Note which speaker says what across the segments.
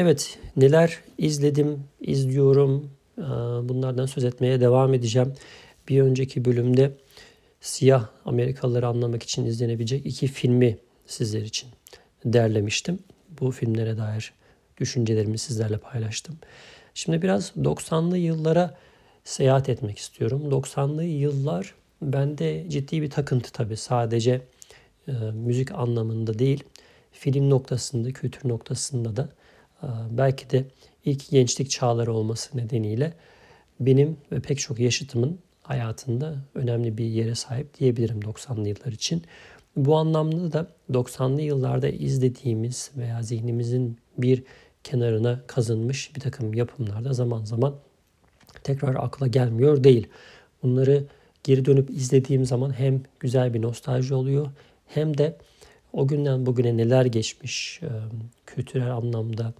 Speaker 1: Evet, neler izledim, izliyorum. Bunlardan söz etmeye devam edeceğim. Bir önceki bölümde siyah Amerikalıları anlamak için izlenebilecek iki filmi sizler için derlemiştim. Bu filmlere dair düşüncelerimi sizlerle paylaştım. Şimdi biraz 90'lı yıllara seyahat etmek istiyorum. 90'lı yıllar bende ciddi bir takıntı tabii. Sadece e, müzik anlamında değil, film noktasında, kültür noktasında da belki de ilk gençlik çağları olması nedeniyle benim ve pek çok yaşıtımın hayatında önemli bir yere sahip diyebilirim 90'lı yıllar için. Bu anlamda da 90'lı yıllarda izlediğimiz veya zihnimizin bir kenarına kazınmış bir takım yapımlarda zaman zaman tekrar akla gelmiyor değil. Bunları geri dönüp izlediğim zaman hem güzel bir nostalji oluyor hem de o günden bugüne neler geçmiş kültürel anlamda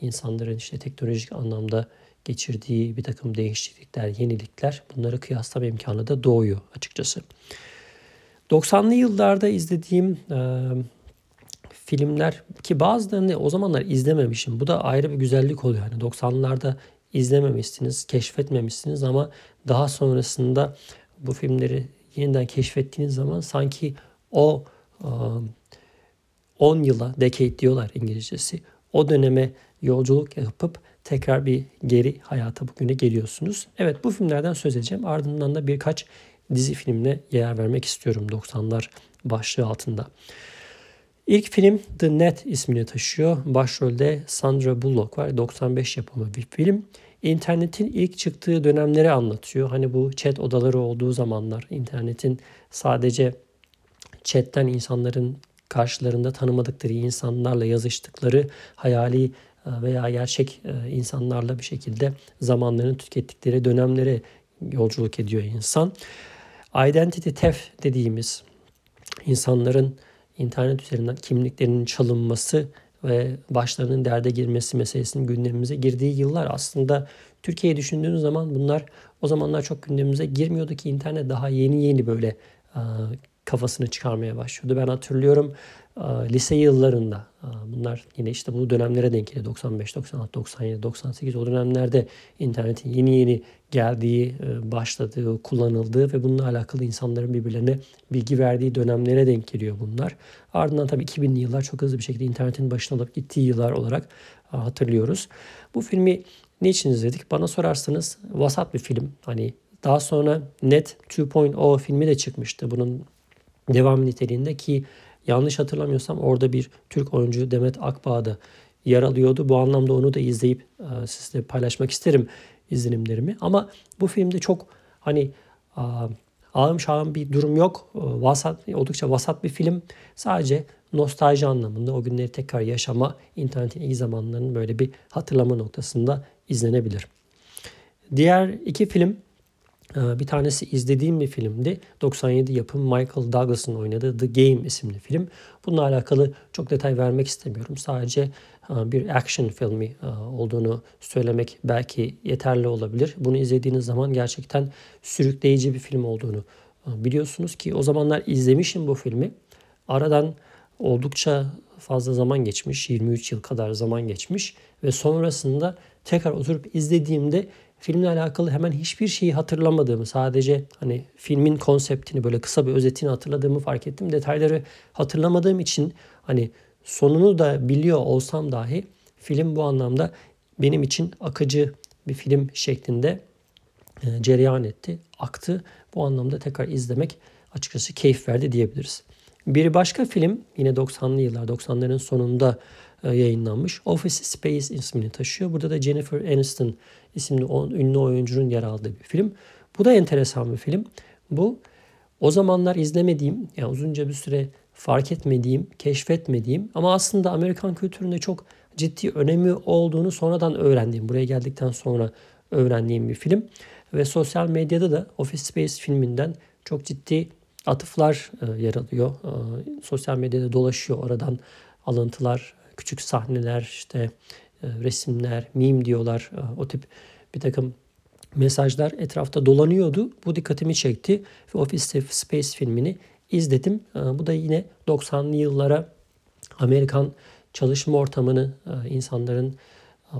Speaker 1: insanların işte teknolojik anlamda geçirdiği bir takım değişiklikler, yenilikler bunları kıyaslama imkanı da doğuyor açıkçası. 90'lı yıllarda izlediğim e, filmler ki bazılarını o zamanlar izlememişim. Bu da ayrı bir güzellik oluyor. Yani 90'larda izlememişsiniz, keşfetmemişsiniz ama daha sonrasında bu filmleri yeniden keşfettiğiniz zaman sanki o 10 yıla, decade diyorlar İngilizcesi, o döneme yolculuk yapıp tekrar bir geri hayata bugüne geliyorsunuz. Evet bu filmlerden söz edeceğim. Ardından da birkaç dizi filmine yer vermek istiyorum 90'lar başlığı altında. İlk film The Net ismini taşıyor. Başrolde Sandra Bullock var. 95 yapımı bir film. İnternetin ilk çıktığı dönemleri anlatıyor. Hani bu chat odaları olduğu zamanlar internetin sadece chatten insanların karşılarında tanımadıkları insanlarla yazıştıkları hayali e, veya gerçek e, insanlarla bir şekilde zamanlarını tükettikleri dönemlere yolculuk ediyor insan. Identity theft dediğimiz insanların internet üzerinden kimliklerinin çalınması ve başlarının derde girmesi meselesinin gündemimize girdiği yıllar aslında Türkiye'yi düşündüğünüz zaman bunlar o zamanlar çok gündemimize girmiyordu ki internet daha yeni yeni böyle kafasını çıkarmaya başlıyordu. Ben hatırlıyorum lise yıllarında bunlar yine işte bu dönemlere denk geliyor. 95, 96, 97, 98 o dönemlerde internetin yeni yeni geldiği, e, başladığı, kullanıldığı ve bununla alakalı insanların birbirlerine bilgi verdiği dönemlere denk geliyor bunlar. Ardından tabii 2000'li yıllar çok hızlı bir şekilde internetin başına alıp gittiği yıllar olarak hatırlıyoruz. Bu filmi niçin izledik? Bana sorarsanız vasat bir film. Hani daha sonra Net 2.0 filmi de çıkmıştı. Bunun devam niteliğinde ki yanlış hatırlamıyorsam orada bir Türk oyuncu Demet Akbağ da yer alıyordu. Bu anlamda onu da izleyip e, sizle paylaşmak isterim izlenimlerimi. Ama bu filmde çok hani ağım şağım bir durum yok. E, vasat, oldukça vasat bir film. Sadece nostalji anlamında o günleri tekrar yaşama, internetin iyi zamanlarının böyle bir hatırlama noktasında izlenebilir. Diğer iki film bir tanesi izlediğim bir filmdi. 97 yapım Michael Douglas'ın oynadığı The Game isimli film. Bununla alakalı çok detay vermek istemiyorum. Sadece e, bir action filmi e, olduğunu söylemek belki yeterli olabilir. Bunu izlediğiniz zaman gerçekten sürükleyici bir film olduğunu e, biliyorsunuz ki o zamanlar izlemişim bu filmi. Aradan oldukça fazla zaman geçmiş. 23 yıl kadar zaman geçmiş ve sonrasında tekrar oturup izlediğimde filmle alakalı hemen hiçbir şeyi hatırlamadığımı, sadece hani filmin konseptini böyle kısa bir özetini hatırladığımı fark ettim. Detayları hatırlamadığım için hani sonunu da biliyor olsam dahi film bu anlamda benim için akıcı bir film şeklinde e, cereyan etti, aktı. Bu anlamda tekrar izlemek açıkçası keyif verdi diyebiliriz. Bir başka film yine 90'lı yıllar, 90'ların sonunda yayınlanmış. Office Space ismini taşıyor. Burada da Jennifer Aniston isimli ünlü oyuncunun yer aldığı bir film. Bu da enteresan bir film. Bu o zamanlar izlemediğim, yani uzunca bir süre fark etmediğim, keşfetmediğim ama aslında Amerikan kültüründe çok ciddi önemi olduğunu sonradan öğrendiğim, buraya geldikten sonra öğrendiğim bir film. Ve sosyal medyada da Office Space filminden çok ciddi atıflar e, yer alıyor. E, sosyal medyada dolaşıyor oradan alıntılar, küçük sahneler, işte e, resimler, meme diyorlar. E, o tip bir takım mesajlar etrafta dolanıyordu. Bu dikkatimi çekti ve Office Space filmini izledim. E, bu da yine 90'lı yıllara Amerikan çalışma ortamını, insanların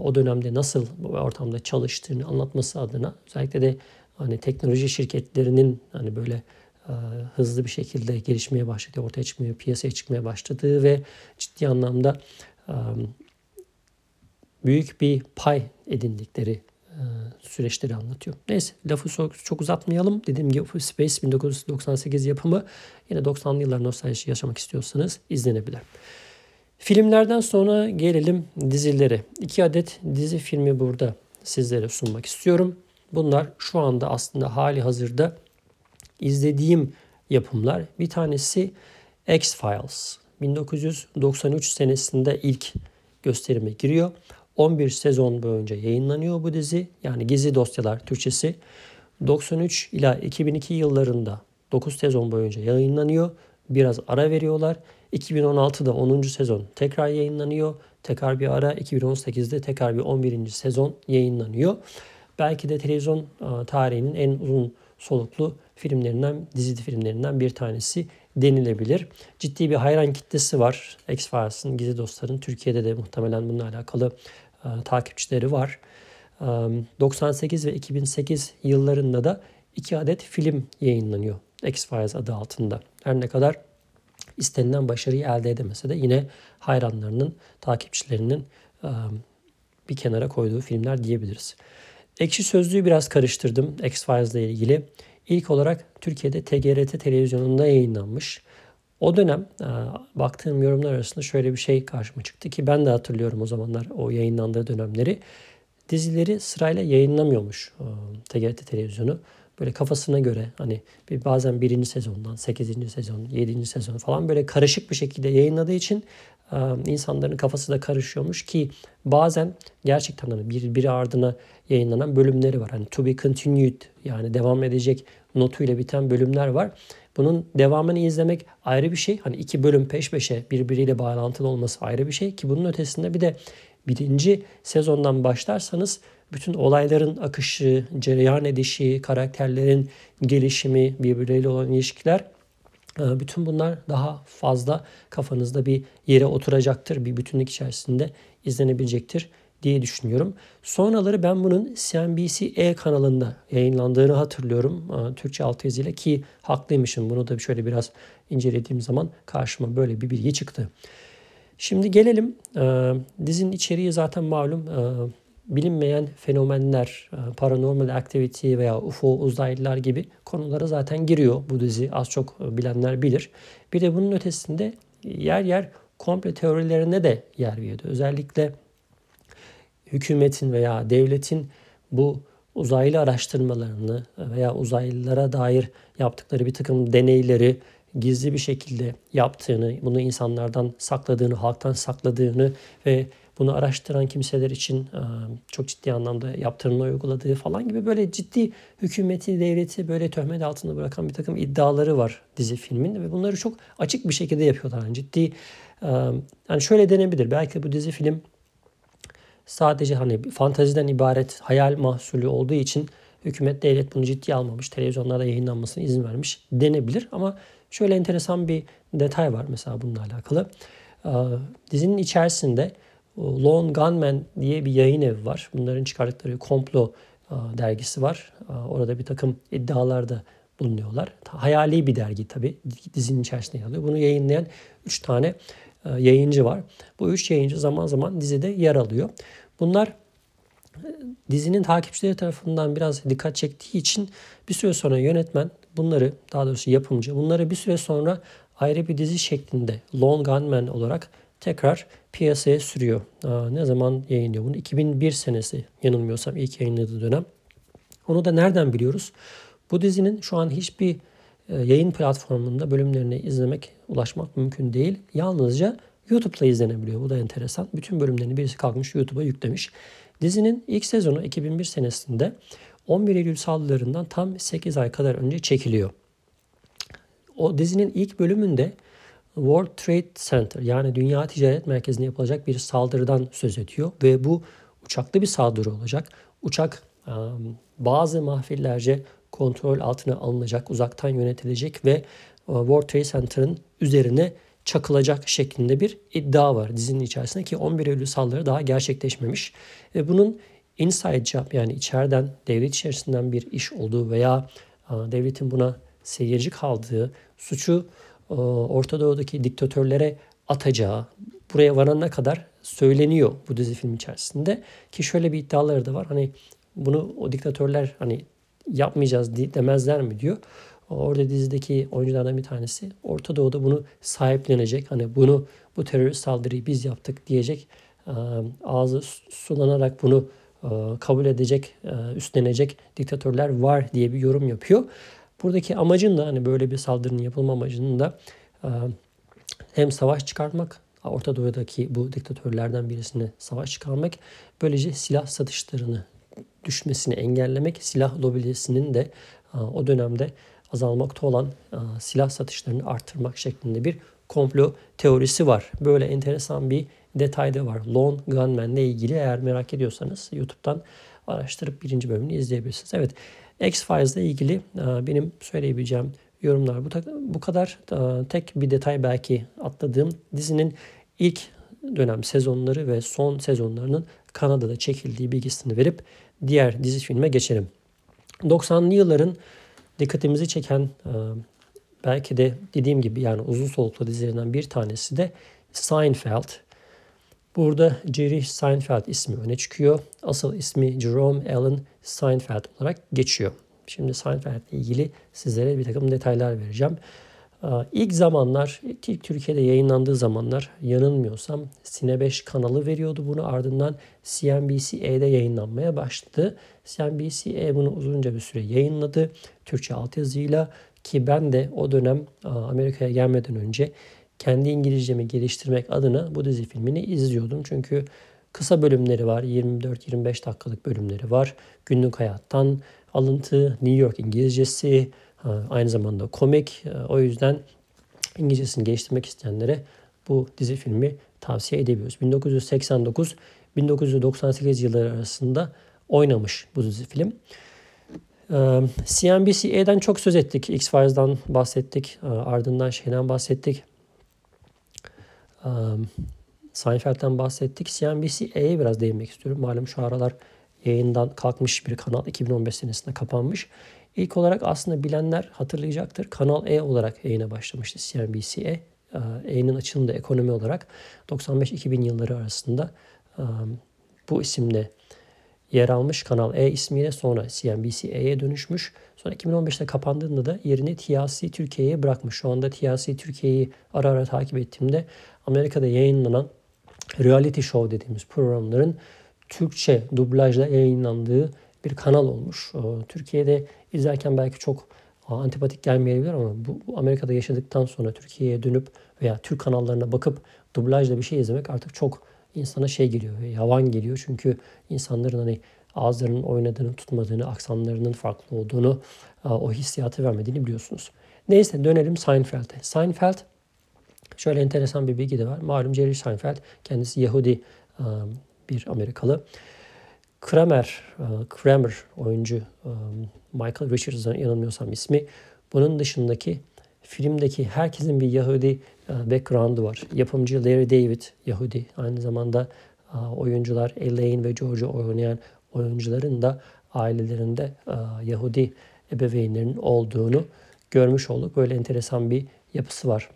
Speaker 1: o dönemde nasıl bu ortamda çalıştığını anlatması adına özellikle de hani teknoloji şirketlerinin hani böyle hızlı bir şekilde gelişmeye başladığı, ortaya çıkmaya, piyasaya çıkmaya başladığı ve ciddi anlamda e, büyük bir pay edindikleri e, süreçleri anlatıyor. Neyse lafı çok, uzatmayalım. Dediğim gibi Space 1998 yapımı yine 90'lı yıllar nostalji yaşamak istiyorsanız izlenebilir. Filmlerden sonra gelelim dizilere. İki adet dizi filmi burada sizlere sunmak istiyorum. Bunlar şu anda aslında hali hazırda izlediğim yapımlar. Bir tanesi X-Files. 1993 senesinde ilk gösterime giriyor. 11 sezon boyunca yayınlanıyor bu dizi. Yani Gizli Dosyalar Türkçesi. 93 ila 2002 yıllarında 9 sezon boyunca yayınlanıyor. Biraz ara veriyorlar. 2016'da 10. sezon tekrar yayınlanıyor. Tekrar bir ara 2018'de tekrar bir 11. sezon yayınlanıyor. Belki de televizyon e, tarihinin en uzun soluklu filmlerinden, dizi filmlerinden bir tanesi denilebilir. Ciddi bir hayran kitlesi var. X-Files'ın, Gizli Dostlar'ın Türkiye'de de muhtemelen bununla alakalı e, takipçileri var. E, 98 ve 2008 yıllarında da iki adet film yayınlanıyor X-Files adı altında. Her ne kadar istenilen başarıyı elde edemese de yine hayranlarının, takipçilerinin e, bir kenara koyduğu filmler diyebiliriz. Ekşi Sözlüğü biraz karıştırdım X-Files ile ilgili. İlk olarak Türkiye'de TGRT televizyonunda yayınlanmış. O dönem e, baktığım yorumlar arasında şöyle bir şey karşıma çıktı ki ben de hatırlıyorum o zamanlar o yayınlandığı dönemleri. Dizileri sırayla yayınlamıyormuş e, TGRT televizyonu böyle kafasına göre hani bir bazen birinci sezondan, sekizinci sezon, yedinci sezon falan böyle karışık bir şekilde yayınladığı için e, insanların kafası da karışıyormuş ki bazen gerçekten hani bir, biri ardına yayınlanan bölümleri var. Hani to be continued yani devam edecek notuyla biten bölümler var. Bunun devamını izlemek ayrı bir şey. Hani iki bölüm peş peşe birbiriyle bağlantılı olması ayrı bir şey ki bunun ötesinde bir de birinci sezondan başlarsanız bütün olayların akışı, cereyan edişi, karakterlerin gelişimi, birbirleriyle olan ilişkiler bütün bunlar daha fazla kafanızda bir yere oturacaktır. Bir bütünlük içerisinde izlenebilecektir diye düşünüyorum. Sonraları ben bunun CNBC-E kanalında yayınlandığını hatırlıyorum. E, Türkçe altyazıyla ki haklıymışım. Bunu da şöyle biraz incelediğim zaman karşıma böyle bir bilgi çıktı. Şimdi gelelim. E, dizinin içeriği zaten malum bilinmeyen fenomenler, e, paranormal activity veya UFO uzaylılar gibi konulara zaten giriyor bu dizi. Az çok bilenler bilir. Bir de bunun ötesinde yer yer komple teorilerine de yer veriyordu. Özellikle hükümetin veya devletin bu uzaylı araştırmalarını veya uzaylılara dair yaptıkları bir takım deneyleri gizli bir şekilde yaptığını, bunu insanlardan sakladığını, halktan sakladığını ve bunu araştıran kimseler için çok ciddi anlamda yaptırımlar uyguladığı falan gibi böyle ciddi hükümeti, devleti böyle töhmet altında bırakan bir takım iddiaları var dizi filmin ve bunları çok açık bir şekilde yapıyorlar. Yani ciddi yani şöyle denebilir. Belki bu dizi film sadece hani fantaziden ibaret hayal mahsulü olduğu için hükümet devlet bunu ciddiye almamış. Televizyonlarda yayınlanmasına izin vermiş denebilir ama şöyle enteresan bir detay var mesela bununla alakalı. Dizinin içerisinde Lone Gunman diye bir yayın evi var. Bunların çıkardıkları komplo e, dergisi var. E, orada bir takım iddialarda bulunuyorlar. Hayali bir dergi tabi dizinin içerisinde yer alıyor. Bunu yayınlayan 3 tane e, yayıncı var. Bu 3 yayıncı zaman zaman dizide yer alıyor. Bunlar dizinin takipçileri tarafından biraz dikkat çektiği için bir süre sonra yönetmen bunları daha doğrusu yapımcı bunları bir süre sonra ayrı bir dizi şeklinde Lone Gunman olarak tekrar piyasaya sürüyor. Ne zaman yayınlıyor bunu? 2001 senesi yanılmıyorsam ilk yayınladığı dönem. Onu da nereden biliyoruz? Bu dizinin şu an hiçbir e, yayın platformunda bölümlerini izlemek, ulaşmak mümkün değil. Yalnızca YouTube'da izlenebiliyor. Bu da enteresan. Bütün bölümlerini birisi kalkmış YouTube'a yüklemiş. Dizinin ilk sezonu 2001 senesinde 11 Eylül saldırılarından tam 8 ay kadar önce çekiliyor. O dizinin ilk bölümünde World Trade Center yani Dünya Ticaret Merkezi'ne yapılacak bir saldırıdan söz ediyor ve bu uçaklı bir saldırı olacak. Uçak bazı mahfillerce kontrol altına alınacak, uzaktan yönetilecek ve World Trade Center'ın üzerine çakılacak şeklinde bir iddia var dizinin içerisinde ki 11 Eylül saldırı daha gerçekleşmemiş. Ve bunun inside job yani içeriden devlet içerisinden bir iş olduğu veya devletin buna seyirci kaldığı suçu Orta Doğu'daki diktatörlere atacağı buraya varana kadar söyleniyor bu dizi film içerisinde ki şöyle bir iddiaları da var hani bunu o diktatörler hani yapmayacağız demezler mi diyor. Orada dizideki oyunculardan bir tanesi Orta Doğu'da bunu sahiplenecek. Hani bunu bu terörist saldırıyı biz yaptık diyecek. Ağzı sulanarak bunu kabul edecek, üstlenecek diktatörler var diye bir yorum yapıyor. Buradaki amacın da hani böyle bir saldırının yapılma amacının da hem savaş çıkartmak, Orta Doğu'daki bu diktatörlerden birisine savaş çıkarmak, böylece silah satışlarını düşmesini engellemek, silah lobisinin de o dönemde azalmakta olan silah satışlarını arttırmak şeklinde bir komplo teorisi var. Böyle enteresan bir detay da var. Lone Gunman ile ilgili eğer merak ediyorsanız YouTube'dan araştırıp birinci bölümünü izleyebilirsiniz. Evet X-Files ile ilgili benim söyleyebileceğim yorumlar bu, bu kadar. Tek bir detay belki atladığım dizinin ilk dönem sezonları ve son sezonlarının Kanada'da çekildiği bilgisini verip diğer dizi filme geçelim. 90'lı yılların dikkatimizi çeken e, belki de dediğim gibi yani uzun soluklu dizilerinden bir tanesi de Seinfeld. Burada Jerry Seinfeld ismi öne çıkıyor. Asıl ismi Jerome Allen Seinfeld olarak geçiyor. Şimdi Seinfeld ile ilgili sizlere bir takım detaylar vereceğim. Ee, ilk zamanlar, ilk Türkiye'de yayınlandığı zamanlar yanılmıyorsam Sine 5 kanalı veriyordu bunu. Ardından CNBC'de yayınlanmaya başladı. CNBC bunu uzunca bir süre yayınladı. Türkçe altyazıyla ki ben de o dönem Amerika'ya gelmeden önce kendi İngilizcemi geliştirmek adına bu dizi filmini izliyordum. Çünkü kısa bölümleri var. 24-25 dakikalık bölümleri var. Günlük hayattan alıntı, New York İngilizcesi, aynı zamanda komik. O yüzden İngilizcesini geliştirmek isteyenlere bu dizi filmi tavsiye edebiliyoruz. 1989-1998 yılları arasında oynamış bu dizi film. CNBC'den çok söz ettik. X-Files'dan bahsettik. Ardından şeyden bahsettik. Seinfeld'den bahsettik. CNBC'ye biraz değinmek istiyorum. Malum şu aralar yayından kalkmış bir kanal 2015 senesinde kapanmış. İlk olarak aslında bilenler hatırlayacaktır. Kanal E olarak yayına başlamıştı CNBC'e. E'nin açılımı da ekonomi olarak 95-2000 yılları arasında bu isimle yer almış. Kanal E ismiyle sonra CNBC'ye dönüşmüş. Sonra 2015'te kapandığında da yerini TLC Türkiye'ye bırakmış. Şu anda TLC Türkiye'yi ara ara takip ettiğimde Amerika'da yayınlanan reality show dediğimiz programların Türkçe dublajla yayınlandığı bir kanal olmuş. Türkiye'de izlerken belki çok antipatik gelmeyebilir ama bu Amerika'da yaşadıktan sonra Türkiye'ye dönüp veya Türk kanallarına bakıp dublajla bir şey izlemek artık çok insana şey geliyor, yavan geliyor. Çünkü insanların hani ağızlarının oynadığını, tutmadığını, aksanlarının farklı olduğunu, o hissiyatı vermediğini biliyorsunuz. Neyse dönelim Seinfeld'e. Seinfeld şöyle enteresan bir bilgi de var. Malum Jerry Seinfeld kendisi Yahudi bir Amerikalı. Kramer, Kramer oyuncu Michael Richards'ın yanılmıyorsam ismi. Bunun dışındaki filmdeki herkesin bir Yahudi background'u var. Yapımcı Larry David Yahudi. Aynı zamanda oyuncular Elaine ve George'u oynayan oyuncuların da ailelerinde Yahudi ebeveynlerin olduğunu görmüş olduk. Böyle enteresan bir yapısı var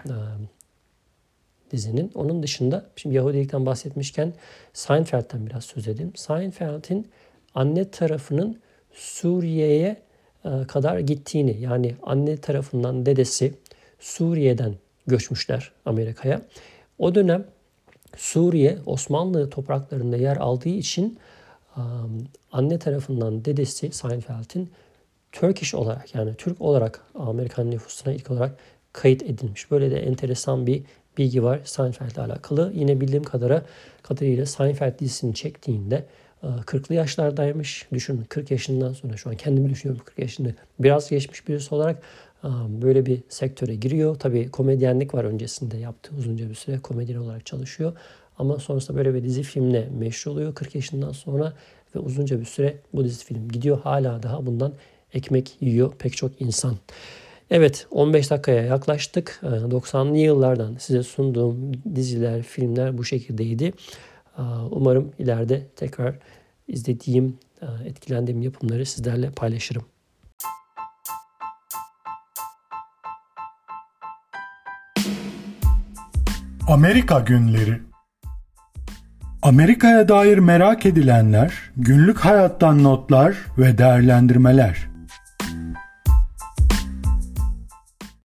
Speaker 1: dizinin. Onun dışında şimdi Yahudilikten bahsetmişken Seinfeld'den biraz söz edeyim. Seinfeld'in anne tarafının Suriye'ye kadar gittiğini yani anne tarafından dedesi Suriye'den göçmüşler Amerika'ya. O dönem Suriye Osmanlı topraklarında yer aldığı için anne tarafından dedesi Seinfeld'in Turkish olarak yani Türk olarak Amerikan nüfusuna ilk olarak kayıt edilmiş. Böyle de enteresan bir bilgi var Seinfeld ile alakalı. Yine bildiğim kadara, kadarıyla Seinfeld dizisini çektiğinde 40'lı yaşlardaymış. Düşünün 40 yaşından sonra şu an kendimi düşünüyorum 40 yaşında. Biraz geçmiş birisi olarak böyle bir sektöre giriyor. Tabii komedyenlik var öncesinde yaptığı uzunca bir süre komedyen olarak çalışıyor. Ama sonrasında böyle bir dizi filmle meşhur oluyor 40 yaşından sonra ve uzunca bir süre bu dizi film gidiyor. Hala daha bundan ekmek yiyor pek çok insan. Evet 15 dakikaya yaklaştık. 90'lı ee, yıllardan size sunduğum diziler, filmler bu şekildeydi. Umarım ileride tekrar izlediğim, etkilendiğim yapımları sizlerle paylaşırım.
Speaker 2: Amerika Günleri Amerika'ya dair merak edilenler, günlük hayattan notlar ve değerlendirmeler.